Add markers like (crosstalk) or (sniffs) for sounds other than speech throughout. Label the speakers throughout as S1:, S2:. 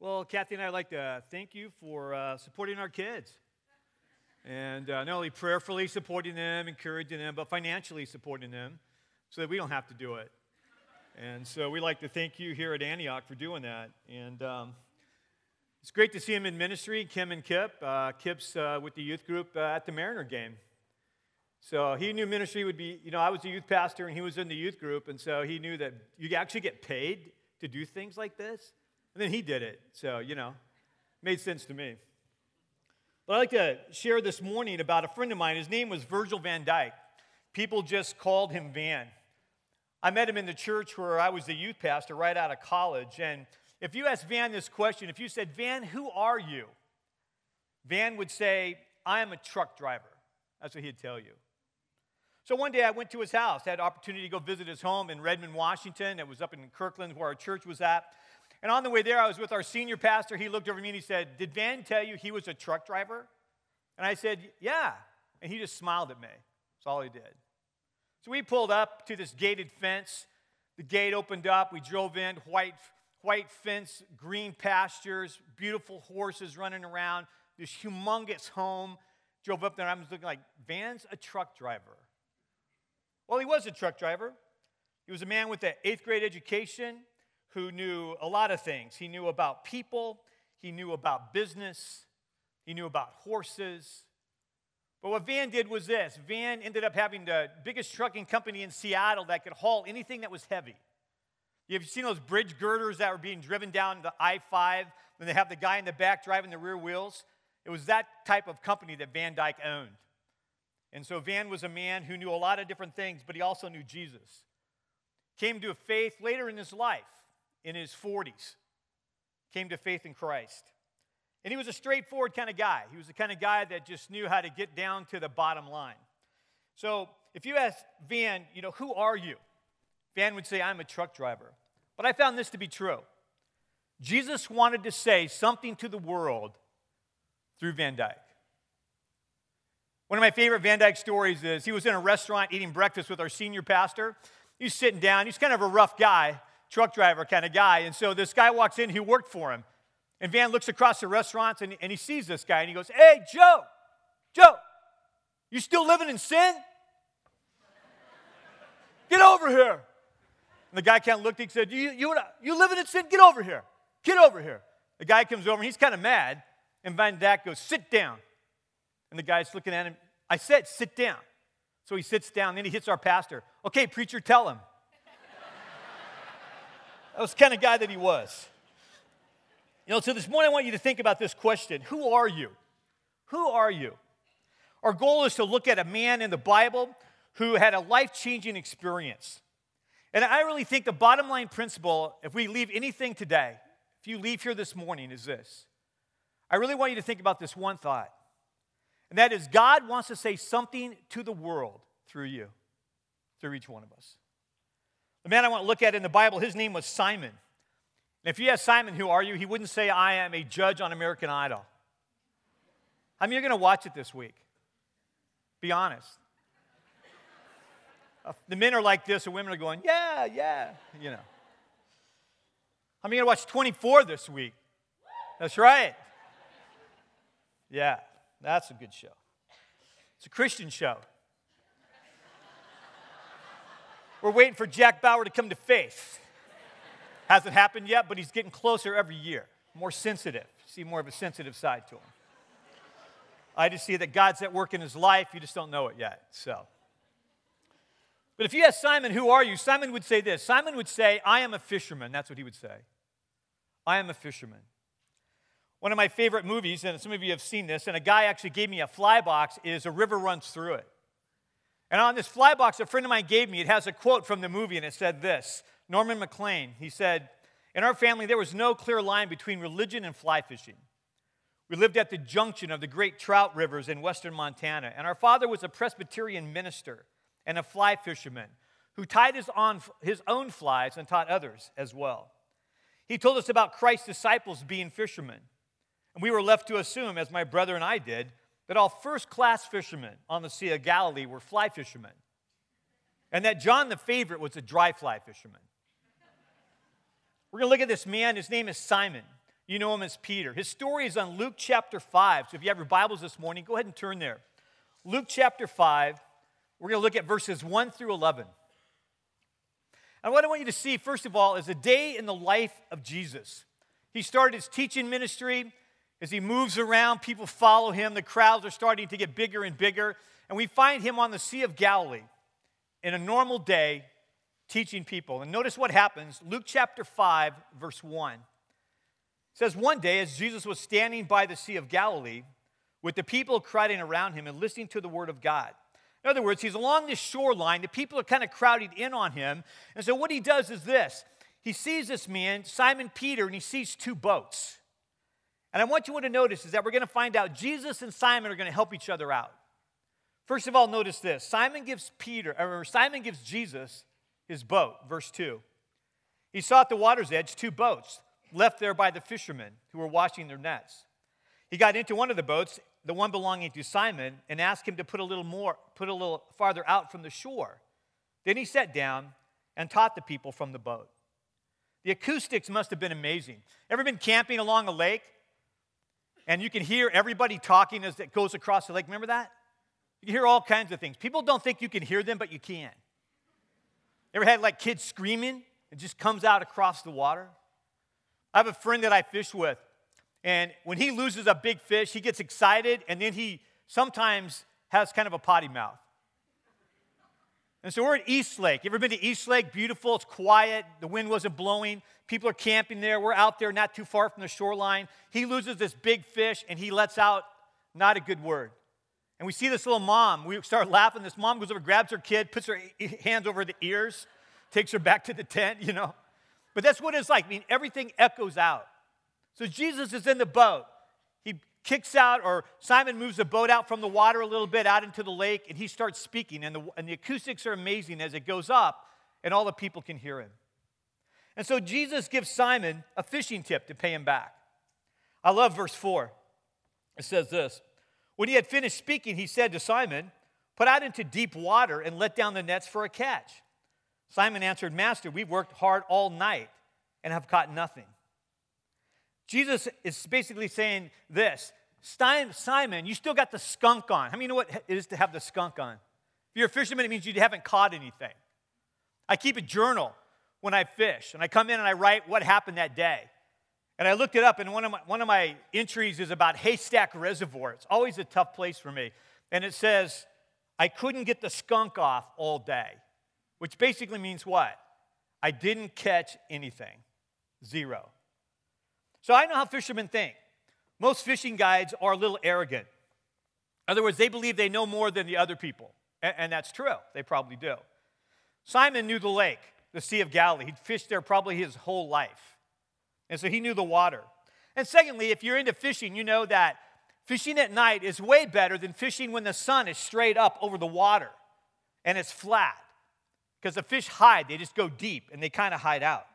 S1: Well, Kathy and I would like to thank you for uh, supporting our kids. And uh, not only prayerfully supporting them, encouraging them, but financially supporting them so that we don't have to do it. And so we'd like to thank you here at Antioch for doing that. And um, it's great to see him in ministry, Kim and Kip. Uh, Kip's uh, with the youth group uh, at the Mariner game. So he knew ministry would be, you know, I was a youth pastor and he was in the youth group. And so he knew that you actually get paid to do things like this. And then he did it. So, you know, made sense to me. But I'd like to share this morning about a friend of mine. His name was Virgil Van Dyke. People just called him Van. I met him in the church where I was the youth pastor right out of college. And if you asked Van this question, if you said, Van, who are you? Van would say, I am a truck driver. That's what he'd tell you. So one day I went to his house, had opportunity to go visit his home in Redmond, Washington. It was up in Kirkland where our church was at. And on the way there, I was with our senior pastor. He looked over me and he said, Did Van tell you he was a truck driver? And I said, Yeah. And he just smiled at me. That's all he did. So we pulled up to this gated fence. The gate opened up. We drove in, white, white fence, green pastures, beautiful horses running around, this humongous home. Drove up there, and I was looking like, Van's a truck driver. Well, he was a truck driver. He was a man with an eighth grade education who knew a lot of things. He knew about people, he knew about business, he knew about horses. But what Van did was this Van ended up having the biggest trucking company in Seattle that could haul anything that was heavy. You've seen those bridge girders that were being driven down the I 5, and they have the guy in the back driving the rear wheels? It was that type of company that Van Dyke owned. And so Van was a man who knew a lot of different things, but he also knew Jesus. Came to a faith later in his life in his 40s, came to faith in Christ. And he was a straightforward kind of guy. He was the kind of guy that just knew how to get down to the bottom line. So if you ask Van, you know, who are you? Van would say, I'm a truck driver. But I found this to be true. Jesus wanted to say something to the world through Van Dyke. One of my favorite Van Dyke stories is he was in a restaurant eating breakfast with our senior pastor. He's sitting down. He's kind of a rough guy truck driver kind of guy. And so this guy walks in who worked for him. And Van looks across the restaurants and, and he sees this guy and he goes, Hey, Joe, Joe, you still living in sin? Get over here. And the guy kind of looked, he said, You, you, you living in sin? Get over here. Get over here. The guy comes over and he's kind of mad. And Van Dyke goes, Sit down. And the guy's looking at him. I said, Sit down. So he sits down. Then he hits our pastor. Okay, preacher, tell him. That was the kind of guy that he was. You know, so this morning I want you to think about this question Who are you? Who are you? Our goal is to look at a man in the Bible who had a life changing experience. And I really think the bottom line principle, if we leave anything today, if you leave here this morning, is this. I really want you to think about this one thought. And that is God wants to say something to the world through you, through each one of us. The man I want to look at in the Bible, his name was Simon. And if you ask Simon, who are you? He wouldn't say, I am a judge on American Idol. I mean, you're going to watch it this week. Be honest. Uh, the men are like this, and women are going, yeah, yeah, you know. I'm going to watch 24 this week. That's right. Yeah, that's a good show. It's a Christian show. We're waiting for Jack Bauer to come to faith. Hasn't happened yet, but he's getting closer every year. More sensitive. See more of a sensitive side to him. I just see that God's at work in his life. You just don't know it yet. So. But if you ask Simon, who are you? Simon would say this Simon would say, I am a fisherman. That's what he would say. I am a fisherman. One of my favorite movies, and some of you have seen this, and a guy actually gave me a fly box, is A River Runs Through It. And on this fly box a friend of mine gave me, it has a quote from the movie, and it said this Norman Maclean, he said, In our family, there was no clear line between religion and fly fishing. We lived at the junction of the great trout rivers in western Montana, and our father was a Presbyterian minister and a fly fisherman who tied his, on, his own flies and taught others as well. He told us about Christ's disciples being fishermen, and we were left to assume, as my brother and I did, that all first class fishermen on the Sea of Galilee were fly fishermen, and that John the favorite was a dry fly fisherman. We're going to look at this man. His name is Simon. You know him as Peter. His story is on Luke chapter 5. So if you have your Bibles this morning, go ahead and turn there. Luke chapter 5, we're going to look at verses 1 through 11. And what I want you to see, first of all, is a day in the life of Jesus. He started his teaching ministry. As he moves around, people follow him. The crowds are starting to get bigger and bigger. And we find him on the Sea of Galilee in a normal day teaching people. And notice what happens Luke chapter 5, verse 1. It says, One day, as Jesus was standing by the Sea of Galilee, with the people crowding around him and listening to the word of God. In other words, he's along this shoreline. The people are kind of crowding in on him. And so what he does is this he sees this man, Simon Peter, and he sees two boats. And I want you to notice is that we're going to find out Jesus and Simon are going to help each other out. First of all, notice this. Simon gives Peter, or Simon gives Jesus his boat, verse 2. He saw at the water's edge two boats left there by the fishermen who were washing their nets. He got into one of the boats, the one belonging to Simon, and asked him to put a little more, put a little farther out from the shore. Then he sat down and taught the people from the boat. The acoustics must have been amazing. Ever been camping along a lake? And you can hear everybody talking as it goes across the lake. Remember that? You hear all kinds of things. People don't think you can hear them, but you can. Ever had like kids screaming? It just comes out across the water. I have a friend that I fish with, and when he loses a big fish, he gets excited, and then he sometimes has kind of a potty mouth. And so we're at East Lake. You ever been to East Lake? Beautiful, it's quiet, the wind wasn't blowing, people are camping there. We're out there not too far from the shoreline. He loses this big fish, and he lets out not a good word. And we see this little mom. We start laughing. This mom goes over, grabs her kid, puts her hands over the ears, takes her back to the tent, you know. But that's what it's like. I mean, everything echoes out. So Jesus is in the boat. He kicks out, or Simon moves the boat out from the water a little bit out into the lake, and he starts speaking. And the, and the acoustics are amazing as it goes up, and all the people can hear him. And so Jesus gives Simon a fishing tip to pay him back. I love verse 4. It says this when he had finished speaking, he said to Simon, Put out into deep water and let down the nets for a catch. Simon answered, Master, we've worked hard all night and have caught nothing. Jesus is basically saying this Simon, you still got the skunk on. How many know what it is to have the skunk on? If you're a fisherman, it means you haven't caught anything. I keep a journal when I fish, and I come in and I write what happened that day. And I looked it up, and one of, my, one of my entries is about Haystack Reservoir. It's always a tough place for me. And it says, I couldn't get the skunk off all day, which basically means what? I didn't catch anything. Zero. So I know how fishermen think. Most fishing guides are a little arrogant. In other words, they believe they know more than the other people. And, and that's true. They probably do. Simon knew the lake, the Sea of Galilee. He'd fished there probably his whole life. And so he knew the water. And secondly, if you're into fishing, you know that fishing at night is way better than fishing when the sun is straight up over the water and it's flat. Because the fish hide, they just go deep and they kind of hide out.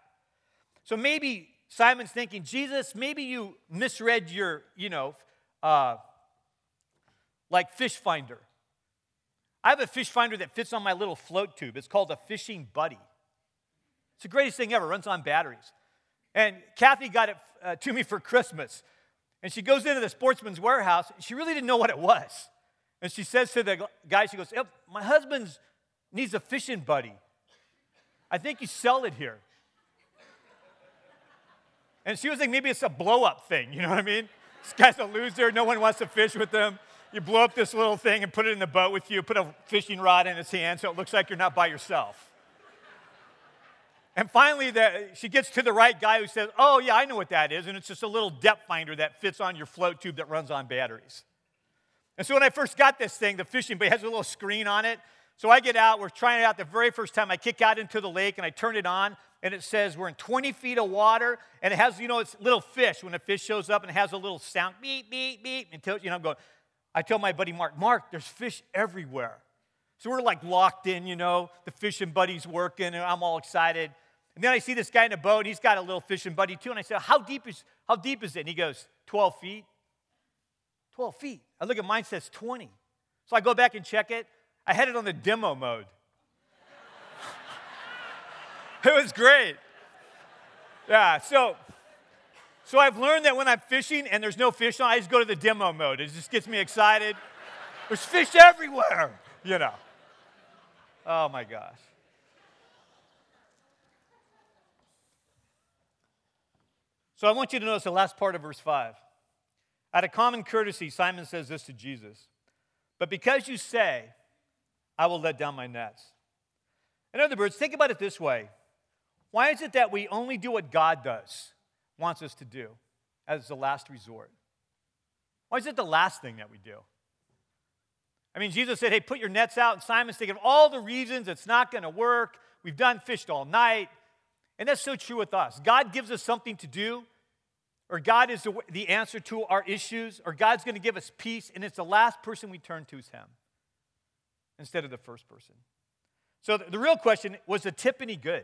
S1: So maybe Simon's thinking, Jesus, maybe you misread your, you know, uh, like fish finder. I have a fish finder that fits on my little float tube. It's called a fishing buddy. It's the greatest thing ever, runs on batteries. And Kathy got it uh, to me for Christmas. And she goes into the sportsman's warehouse. She really didn't know what it was. And she says to the guy, she goes, My husband needs a fishing buddy. I think you sell it here. And she was like, maybe it's a blow up thing. You know what I mean? This guy's a loser. No one wants to fish with him. You blow up this little thing and put it in the boat with you, put a fishing rod in its hand so it looks like you're not by yourself. And finally, the, she gets to the right guy who says, Oh, yeah, I know what that is. And it's just a little depth finder that fits on your float tube that runs on batteries. And so when I first got this thing, the fishing buddy has a little screen on it. So I get out, we're trying it out the very first time. I kick out into the lake and I turn it on, and it says we're in 20 feet of water, and it has, you know, it's little fish. When a fish shows up and it has a little sound, beep, beep, beep, until, you know, I'm going, I tell my buddy Mark, Mark, there's fish everywhere. So we're like locked in, you know, the fishing buddy's working, and I'm all excited. And then I see this guy in a boat, and he's got a little fishing buddy too. And I said, How deep is, how deep is it? And he goes, 12 feet. 12 feet. I look at mine, says 20. So I go back and check it. I had it on the demo mode. (laughs) it was great. Yeah, so So I've learned that when I'm fishing and there's no fish on, I just go to the demo mode. It just gets me excited. There's fish everywhere, you know. Oh my gosh. So I want you to notice the last part of verse 5. Out of common courtesy, Simon says this to Jesus But because you say, I will let down my nets. In other words, think about it this way Why is it that we only do what God does, wants us to do, as the last resort? Why is it the last thing that we do? I mean, Jesus said, Hey, put your nets out. And Simon's thinking of all the reasons it's not going to work. We've done fished all night. And that's so true with us. God gives us something to do, or God is the, the answer to our issues, or God's going to give us peace, and it's the last person we turn to is Him instead of the first person. So the, real question was the tip any good?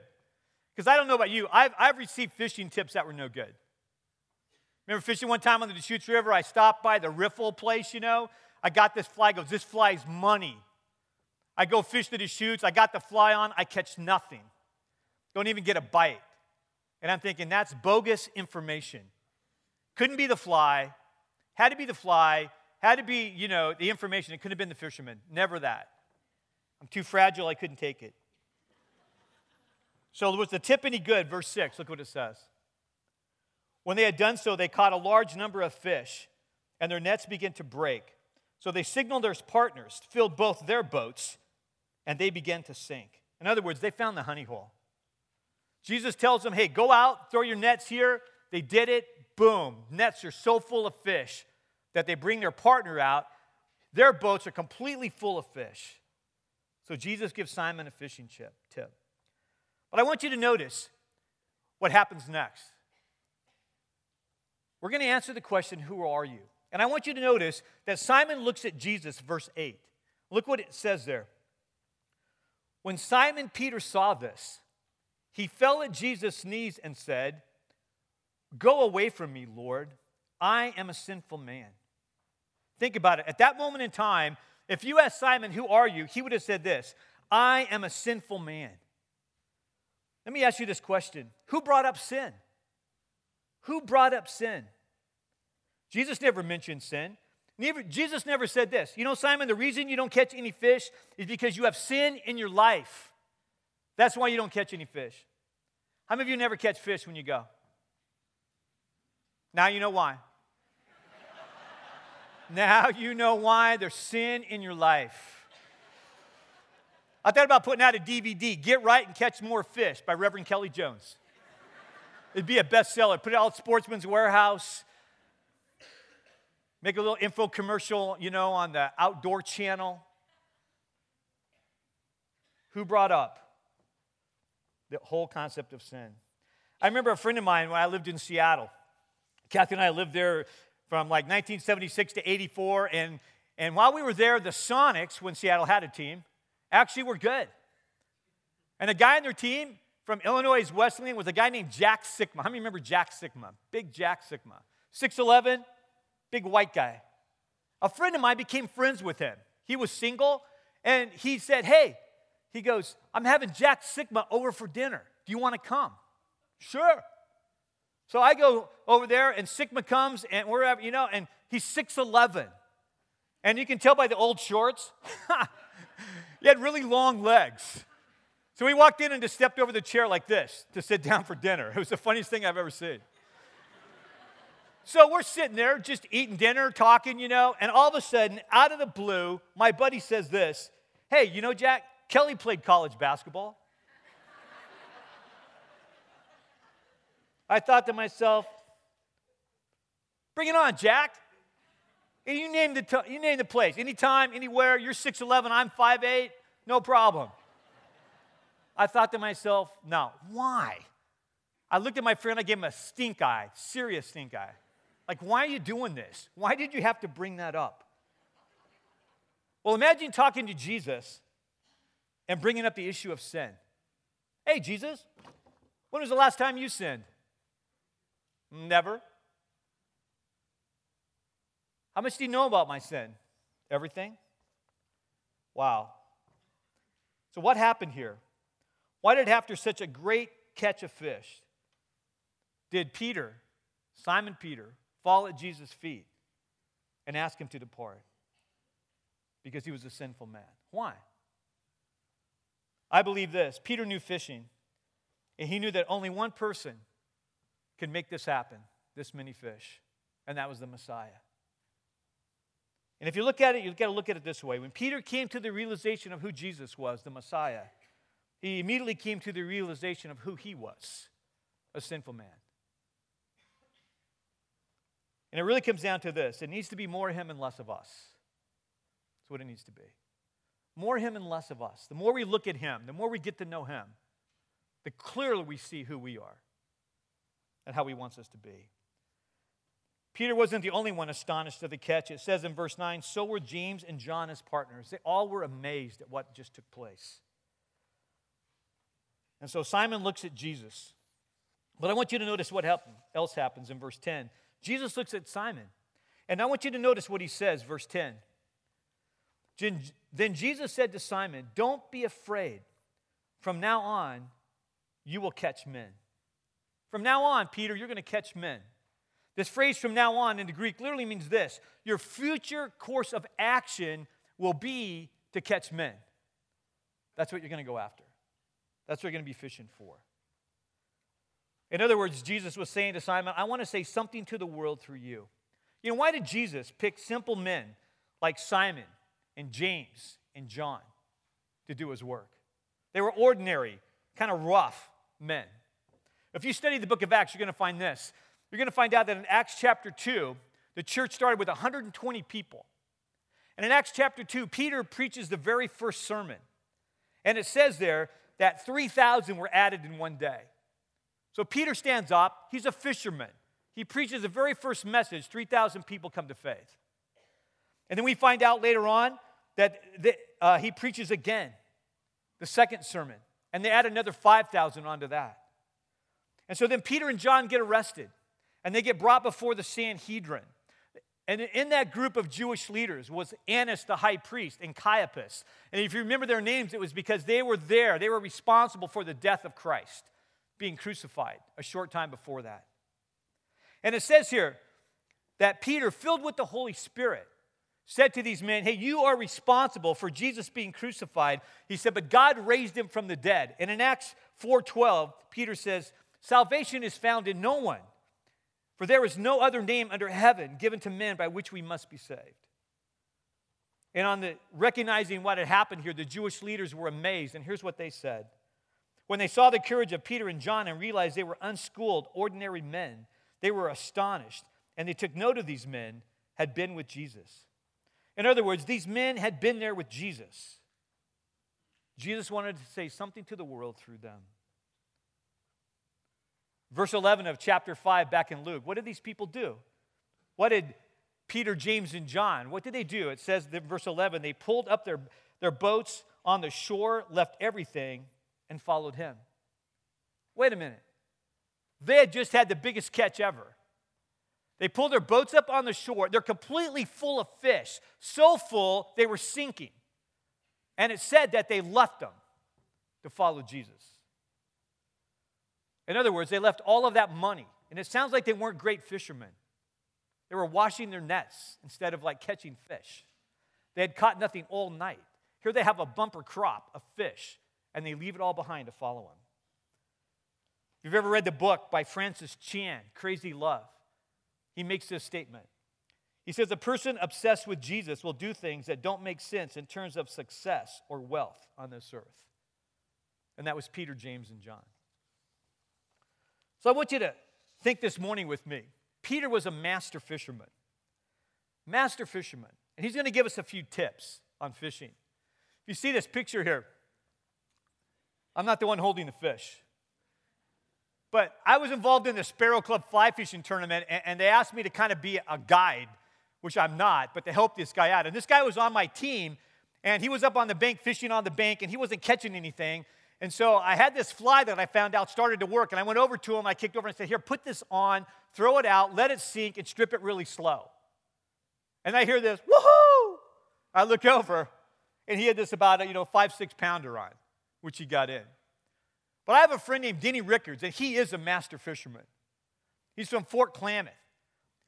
S1: Because I don't know about you, I've, I've received fishing tips that were no good. Remember fishing one time on the Deschutes River? I stopped by the riffle place, you know. I got this fly, goes, this fly's money. I go fish the Deschutes, I got the fly on, I catch nothing. Don't even get a bite. And I'm thinking, that's bogus information. Couldn't be the fly, had to be the fly, had to be, you know, the information. It couldn't have been the fisherman. Never that. I'm too fragile, I couldn't take it. So, was the tip any good? Verse 6, look what it says. When they had done so, they caught a large number of fish, and their nets began to break. So they signaled their partners, filled both their boats, and they began to sink. In other words, they found the honey hole. Jesus tells them, hey, go out, throw your nets here. They did it, boom. Nets are so full of fish that they bring their partner out. Their boats are completely full of fish. So Jesus gives Simon a fishing chip, tip. But I want you to notice what happens next. We're going to answer the question, Who are you? And I want you to notice that Simon looks at Jesus, verse 8. Look what it says there. When Simon Peter saw this, he fell at Jesus' knees and said, Go away from me, Lord. I am a sinful man. Think about it. At that moment in time, if you asked Simon, Who are you? he would have said this I am a sinful man. Let me ask you this question Who brought up sin? Who brought up sin? Jesus never mentioned sin. Never, Jesus never said this. You know, Simon, the reason you don't catch any fish is because you have sin in your life. That's why you don't catch any fish. How many of you never catch fish when you go? Now you know why. Now you know why there's sin in your life. I thought about putting out a DVD, Get Right and Catch More Fish by Reverend Kelly Jones. It'd be a bestseller. Put it out at Sportsman's Warehouse. Make a little info commercial, you know, on the outdoor channel. Who brought up the whole concept of sin? I remember a friend of mine when I lived in Seattle. Kathy and I lived there from like 1976 to 84. And, and while we were there, the Sonics, when Seattle had a team, actually were good. And a guy on their team from Illinois' Wesleyan was a guy named Jack Sikma. How many remember Jack Sikma? Big Jack Sikma. 6'11, big white guy. A friend of mine became friends with him. He was single, and he said, Hey, he goes, I'm having Jack Sikma over for dinner. Do you want to come? Sure. So I go over there, and Sikma comes, and wherever, you know, and he's 6'11. And you can tell by the old shorts, (laughs) he had really long legs. So he walked in and just stepped over the chair like this to sit down for dinner. It was the funniest thing I've ever seen. So we're sitting there just eating dinner, talking, you know, and all of a sudden, out of the blue, my buddy says this Hey, you know, Jack, Kelly played college basketball. I thought to myself, bring it on, Jack. You name the, t- you name the place. Anytime, anywhere, you're 6'11, I'm 5'8, no problem. I thought to myself, no, why? I looked at my friend, I gave him a stink eye, serious stink eye. Like, why are you doing this? Why did you have to bring that up? Well, imagine talking to Jesus and bringing up the issue of sin. Hey, Jesus, when was the last time you sinned? Never. How much do you know about my sin? Everything? Wow. So, what happened here? Why did after such a great catch of fish, did Peter Simon Peter, fall at Jesus' feet and ask him to depart because he was a sinful man. Why? I believe this Peter knew fishing, and he knew that only one person could make this happen this many fish, and that was the Messiah. And if you look at it, you've got to look at it this way. When Peter came to the realization of who Jesus was, the Messiah, he immediately came to the realization of who he was a sinful man. And it really comes down to this it needs to be more him and less of us. That's what it needs to be. More him and less of us. The more we look at him, the more we get to know him, the clearer we see who we are and how he wants us to be. Peter wasn't the only one astonished at the catch. It says in verse 9, so were James and John as partners. They all were amazed at what just took place. And so Simon looks at Jesus. But I want you to notice what else happens in verse 10. Jesus looks at Simon. And I want you to notice what he says, verse 10. Then Jesus said to Simon, Don't be afraid. From now on, you will catch men. From now on, Peter, you're going to catch men. This phrase from now on in the Greek literally means this your future course of action will be to catch men. That's what you're going to go after. That's what you're going to be fishing for. In other words, Jesus was saying to Simon, I want to say something to the world through you. You know, why did Jesus pick simple men like Simon and James and John to do his work? They were ordinary, kind of rough men. If you study the book of Acts, you're going to find this. You're going to find out that in Acts chapter 2, the church started with 120 people. And in Acts chapter 2, Peter preaches the very first sermon. And it says there that 3,000 were added in one day. So Peter stands up, he's a fisherman. He preaches the very first message, 3,000 people come to faith. And then we find out later on that the, uh, he preaches again, the second sermon, and they add another 5,000 onto that. And so then Peter and John get arrested, and they get brought before the Sanhedrin. And in that group of Jewish leaders was Annas the high priest and Caiaphas. And if you remember their names, it was because they were there, they were responsible for the death of Christ being crucified a short time before that. And it says here that Peter, filled with the Holy Spirit, said to these men, Hey, you are responsible for Jesus being crucified. He said, But God raised him from the dead. And in Acts 4:12, Peter says, Salvation is found in no one for there is no other name under heaven given to men by which we must be saved. And on the recognizing what had happened here, the Jewish leaders were amazed. And here's what they said. When they saw the courage of Peter and John and realized they were unschooled, ordinary men, they were astonished. And they took note of these men had been with Jesus. In other words, these men had been there with Jesus. Jesus wanted to say something to the world through them. Verse 11 of chapter 5 back in Luke. What did these people do? What did Peter, James, and John, what did they do? It says in verse 11, they pulled up their, their boats on the shore, left everything, and followed him. Wait a minute. They had just had the biggest catch ever. They pulled their boats up on the shore. They're completely full of fish, so full they were sinking. And it said that they left them to follow Jesus. In other words, they left all of that money. And it sounds like they weren't great fishermen. They were washing their nets instead of like catching fish. They had caught nothing all night. Here they have a bumper crop of fish, and they leave it all behind to follow him. If you've ever read the book by Francis Chan, Crazy Love, he makes this statement. He says, A person obsessed with Jesus will do things that don't make sense in terms of success or wealth on this earth. And that was Peter, James, and John. So I want you to think this morning with me. Peter was a master fisherman. Master fisherman. And he's going to give us a few tips on fishing. If you see this picture here, I'm not the one holding the fish. But I was involved in the Sparrow Club fly fishing tournament, and they asked me to kind of be a guide, which I'm not, but to help this guy out. And this guy was on my team, and he was up on the bank fishing on the bank, and he wasn't catching anything. And so I had this fly that I found out started to work, and I went over to him. I kicked over and said, Here, put this on, throw it out, let it sink, and strip it really slow. And I hear this, woohoo! I look over, and he had this about, a you know, five, six pounder on, which he got in. But I have a friend named Denny Rickards, and he is a master fisherman. He's from Fort Klamath.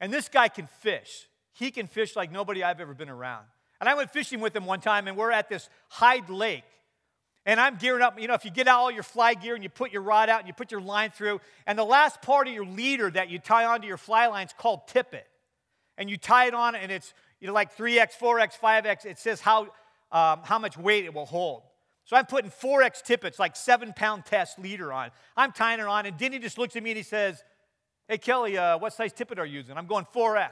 S1: And this guy can fish. He can fish like nobody I've ever been around. And I went fishing with him one time, and we're at this Hyde Lake. And I'm gearing up. You know, if you get out all your fly gear and you put your rod out and you put your line through, and the last part of your leader that you tie onto your fly line is called tippet. And you tie it on, and it's you know, like 3x, 4x, 5x. It says how, um, how much weight it will hold. So I'm putting 4x tippets, like seven pound test leader on. I'm tying it on, and Denny just looks at me and he says, Hey, Kelly, uh, what size tippet are you using? I'm going 4x.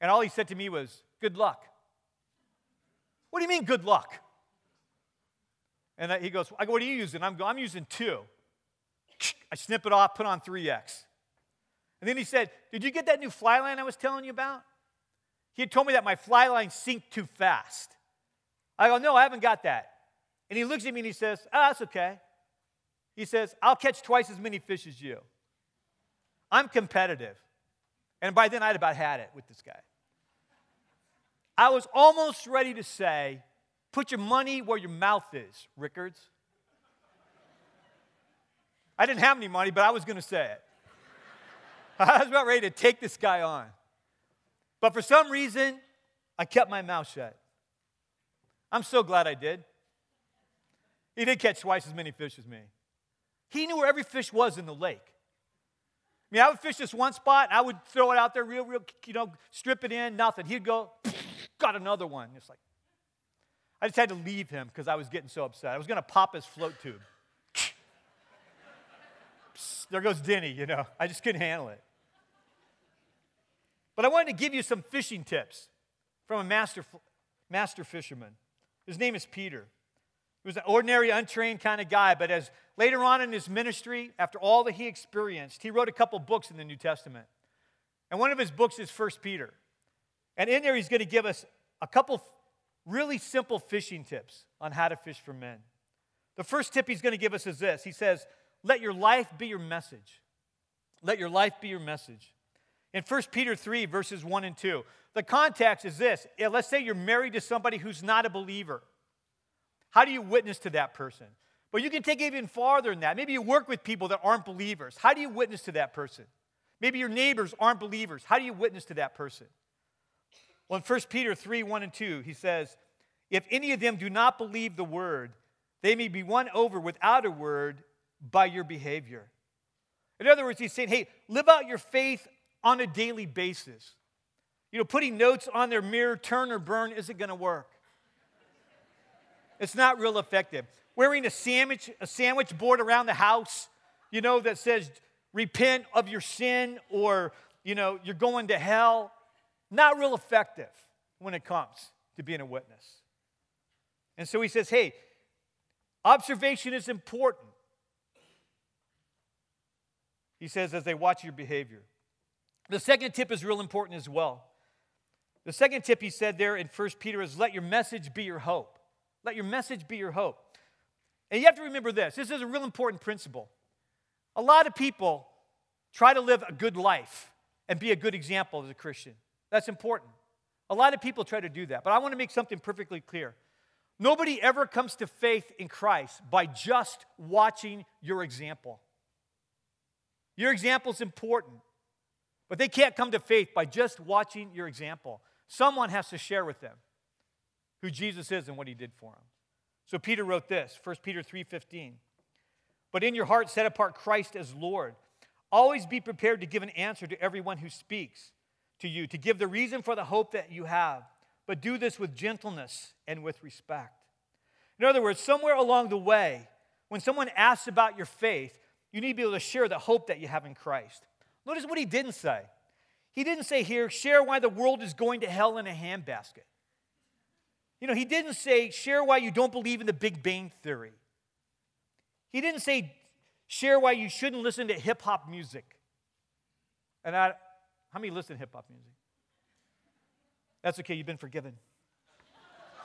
S1: And all he said to me was, Good luck. What do you mean, good luck? And he goes, I go, What are you using? I'm, I'm using two. (sniffs) I snip it off, put on 3x. And then he said, Did you get that new fly line I was telling you about? He had told me that my fly line sink too fast. I go, No, I haven't got that. And he looks at me and he says, Oh, that's okay. He says, I'll catch twice as many fish as you. I'm competitive. And by then, I'd about had it with this guy. I was almost ready to say, Put your money where your mouth is, Rickards. I didn't have any money, but I was going to say it. (laughs) I was about ready to take this guy on. But for some reason, I kept my mouth shut. I'm so glad I did. He did catch twice as many fish as me. He knew where every fish was in the lake. I mean, I would fish this one spot, I would throw it out there real, real, you know, strip it in, nothing. He'd go, (laughs) got another one. It's like, I just had to leave him because I was getting so upset. I was going to pop his float tube. there goes Denny, you know. I just couldn't handle it. But I wanted to give you some fishing tips from a master, master fisherman. His name is Peter. He was an ordinary, untrained kind of guy, but as later on in his ministry, after all that he experienced, he wrote a couple books in the New Testament. And one of his books is First Peter. And in there, he's going to give us a couple really simple fishing tips on how to fish for men. The first tip he's going to give us is this He says, Let your life be your message. Let your life be your message. In 1 Peter 3, verses 1 and 2, the context is this. Let's say you're married to somebody who's not a believer. How do you witness to that person? But you can take it even farther than that. Maybe you work with people that aren't believers. How do you witness to that person? Maybe your neighbors aren't believers. How do you witness to that person? Well, in 1 Peter 3 1 and 2, he says, If any of them do not believe the word, they may be won over without a word by your behavior. In other words, he's saying, hey, live out your faith on a daily basis. You know, putting notes on their mirror, turn or burn, isn't going to work. It's not real effective. Wearing a sandwich, a sandwich board around the house, you know, that says, repent of your sin or, you know, you're going to hell, not real effective when it comes to being a witness. And so he says, hey, observation is important. He says, as they watch your behavior. The second tip is real important as well. The second tip he said there in 1 Peter is let your message be your hope. Let your message be your hope. And you have to remember this this is a real important principle. A lot of people try to live a good life and be a good example as a Christian. That's important. A lot of people try to do that. But I want to make something perfectly clear. Nobody ever comes to faith in Christ by just watching your example. Your example is important, but they can't come to faith by just watching your example. Someone has to share with them who Jesus is and what he did for them. So Peter wrote this, 1 Peter 3:15. But in your heart set apart Christ as Lord. Always be prepared to give an answer to everyone who speaks to you, to give the reason for the hope that you have, but do this with gentleness and with respect. In other words, somewhere along the way, when someone asks about your faith, you need to be able to share the hope that you have in Christ. Notice what he didn't say. He didn't say here, share why the world is going to hell in a handbasket. You know, he didn't say, share why you don't believe in the Big Bang Theory. He didn't say, share why you shouldn't listen to hip hop music. And I, how many listen to hip hop music? That's okay, you've been forgiven.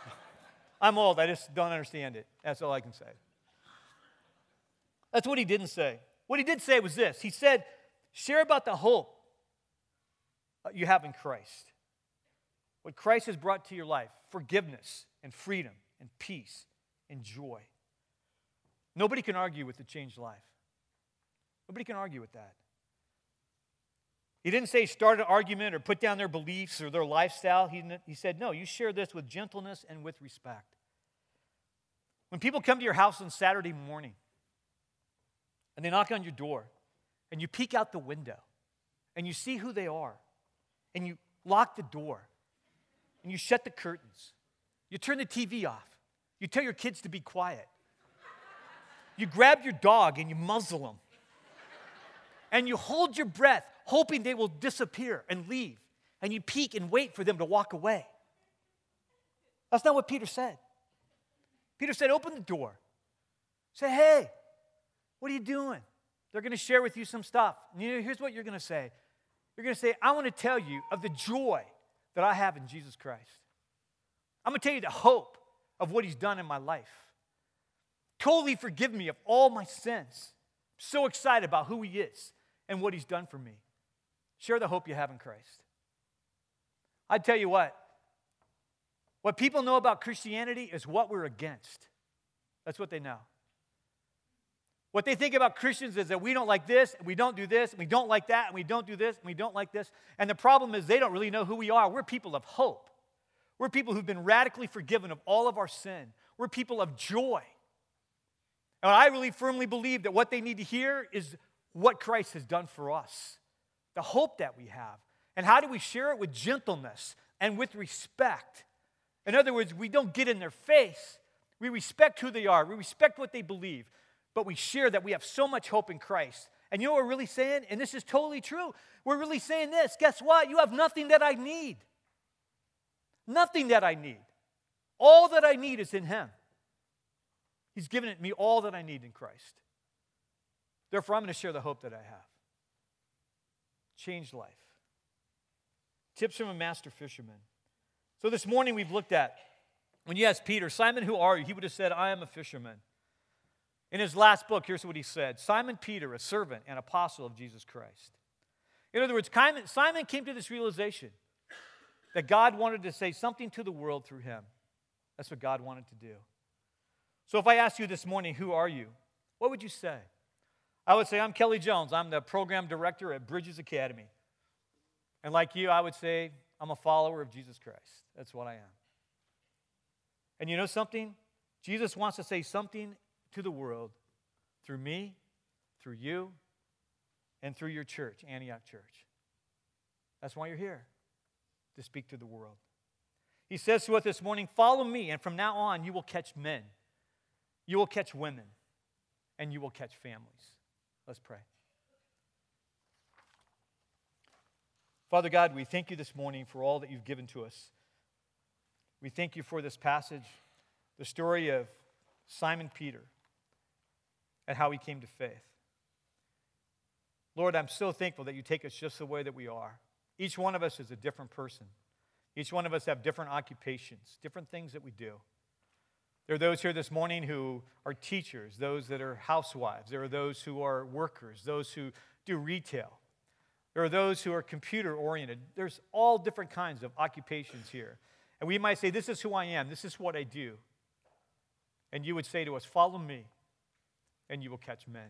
S1: (laughs) I'm old, I just don't understand it. That's all I can say. That's what he didn't say. What he did say was this He said, share about the hope uh, you have in Christ. What Christ has brought to your life forgiveness and freedom and peace and joy. Nobody can argue with the changed life. Nobody can argue with that. He didn't say start an argument or put down their beliefs or their lifestyle. He, he said, no, you share this with gentleness and with respect. When people come to your house on Saturday morning and they knock on your door and you peek out the window and you see who they are and you lock the door and you shut the curtains, you turn the TV off, you tell your kids to be quiet, you grab your dog and you muzzle them, and you hold your breath hoping they will disappear and leave, and you peek and wait for them to walk away. That's not what Peter said. Peter said, Open the door. Say, Hey, what are you doing? They're going to share with you some stuff. You know, here's what you're going to say You're going to say, I want to tell you of the joy that I have in Jesus Christ. I'm going to tell you the hope of what He's done in my life. Totally forgive me of all my sins. So excited about who He is and what He's done for me. Share the hope you have in Christ. I tell you what, what people know about Christianity is what we're against. That's what they know. What they think about Christians is that we don't like this, and we don't do this, and we don't like that, and we don't do this, and we don't like this. And the problem is they don't really know who we are. We're people of hope. We're people who've been radically forgiven of all of our sin. We're people of joy. And I really firmly believe that what they need to hear is what Christ has done for us, the hope that we have. And how do we share it with gentleness and with respect? In other words, we don't get in their face. We respect who they are, we respect what they believe, but we share that we have so much hope in Christ. And you know what we're really saying? And this is totally true. We're really saying this guess what? You have nothing that I need. Nothing that I need. All that I need is in Him. He's given it me all that I need in Christ. Therefore, I'm going to share the hope that I have. Changed life. Tips from a master fisherman. So this morning we've looked at when you asked Peter, Simon, who are you? He would have said, I am a fisherman. In his last book, here's what he said Simon Peter, a servant and apostle of Jesus Christ. In other words, Simon came to this realization that God wanted to say something to the world through him. That's what God wanted to do. So if I asked you this morning, who are you? What would you say? I would say, I'm Kelly Jones. I'm the program director at Bridges Academy. And like you, I would say, I'm a follower of Jesus Christ. That's what I am. And you know something? Jesus wants to say something to the world through me, through you, and through your church, Antioch Church. That's why you're here to speak to the world. He says to us this morning, Follow me, and from now on, you will catch men, you will catch women, and you will catch families. Let's pray. Father God, we thank you this morning for all that you've given to us. We thank you for this passage, the story of Simon Peter, and how he came to faith. Lord, I'm so thankful that you take us just the way that we are. Each one of us is a different person. Each one of us have different occupations, different things that we do. There are those here this morning who are teachers, those that are housewives. There are those who are workers, those who do retail. There are those who are computer oriented. There's all different kinds of occupations here. And we might say, This is who I am, this is what I do. And you would say to us, Follow me, and you will catch men.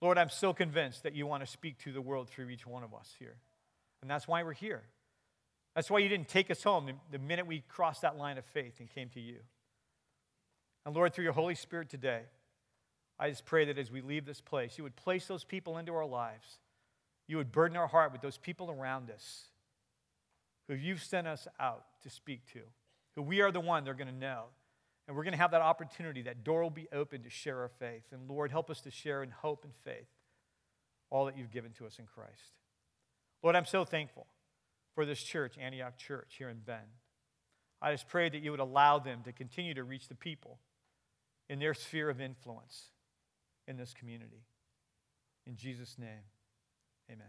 S1: Lord, I'm so convinced that you want to speak to the world through each one of us here. And that's why we're here. That's why you didn't take us home the minute we crossed that line of faith and came to you. And Lord, through your Holy Spirit today, I just pray that as we leave this place, you would place those people into our lives. You would burden our heart with those people around us who you've sent us out to speak to, who we are the one they're going to know and we're going to have that opportunity. That door will be open to share our faith. And Lord, help us to share in hope and faith all that you've given to us in Christ. Lord, I'm so thankful for this church, Antioch Church here in Bend. I just pray that you would allow them to continue to reach the people in their sphere of influence in this community. In Jesus' name, amen.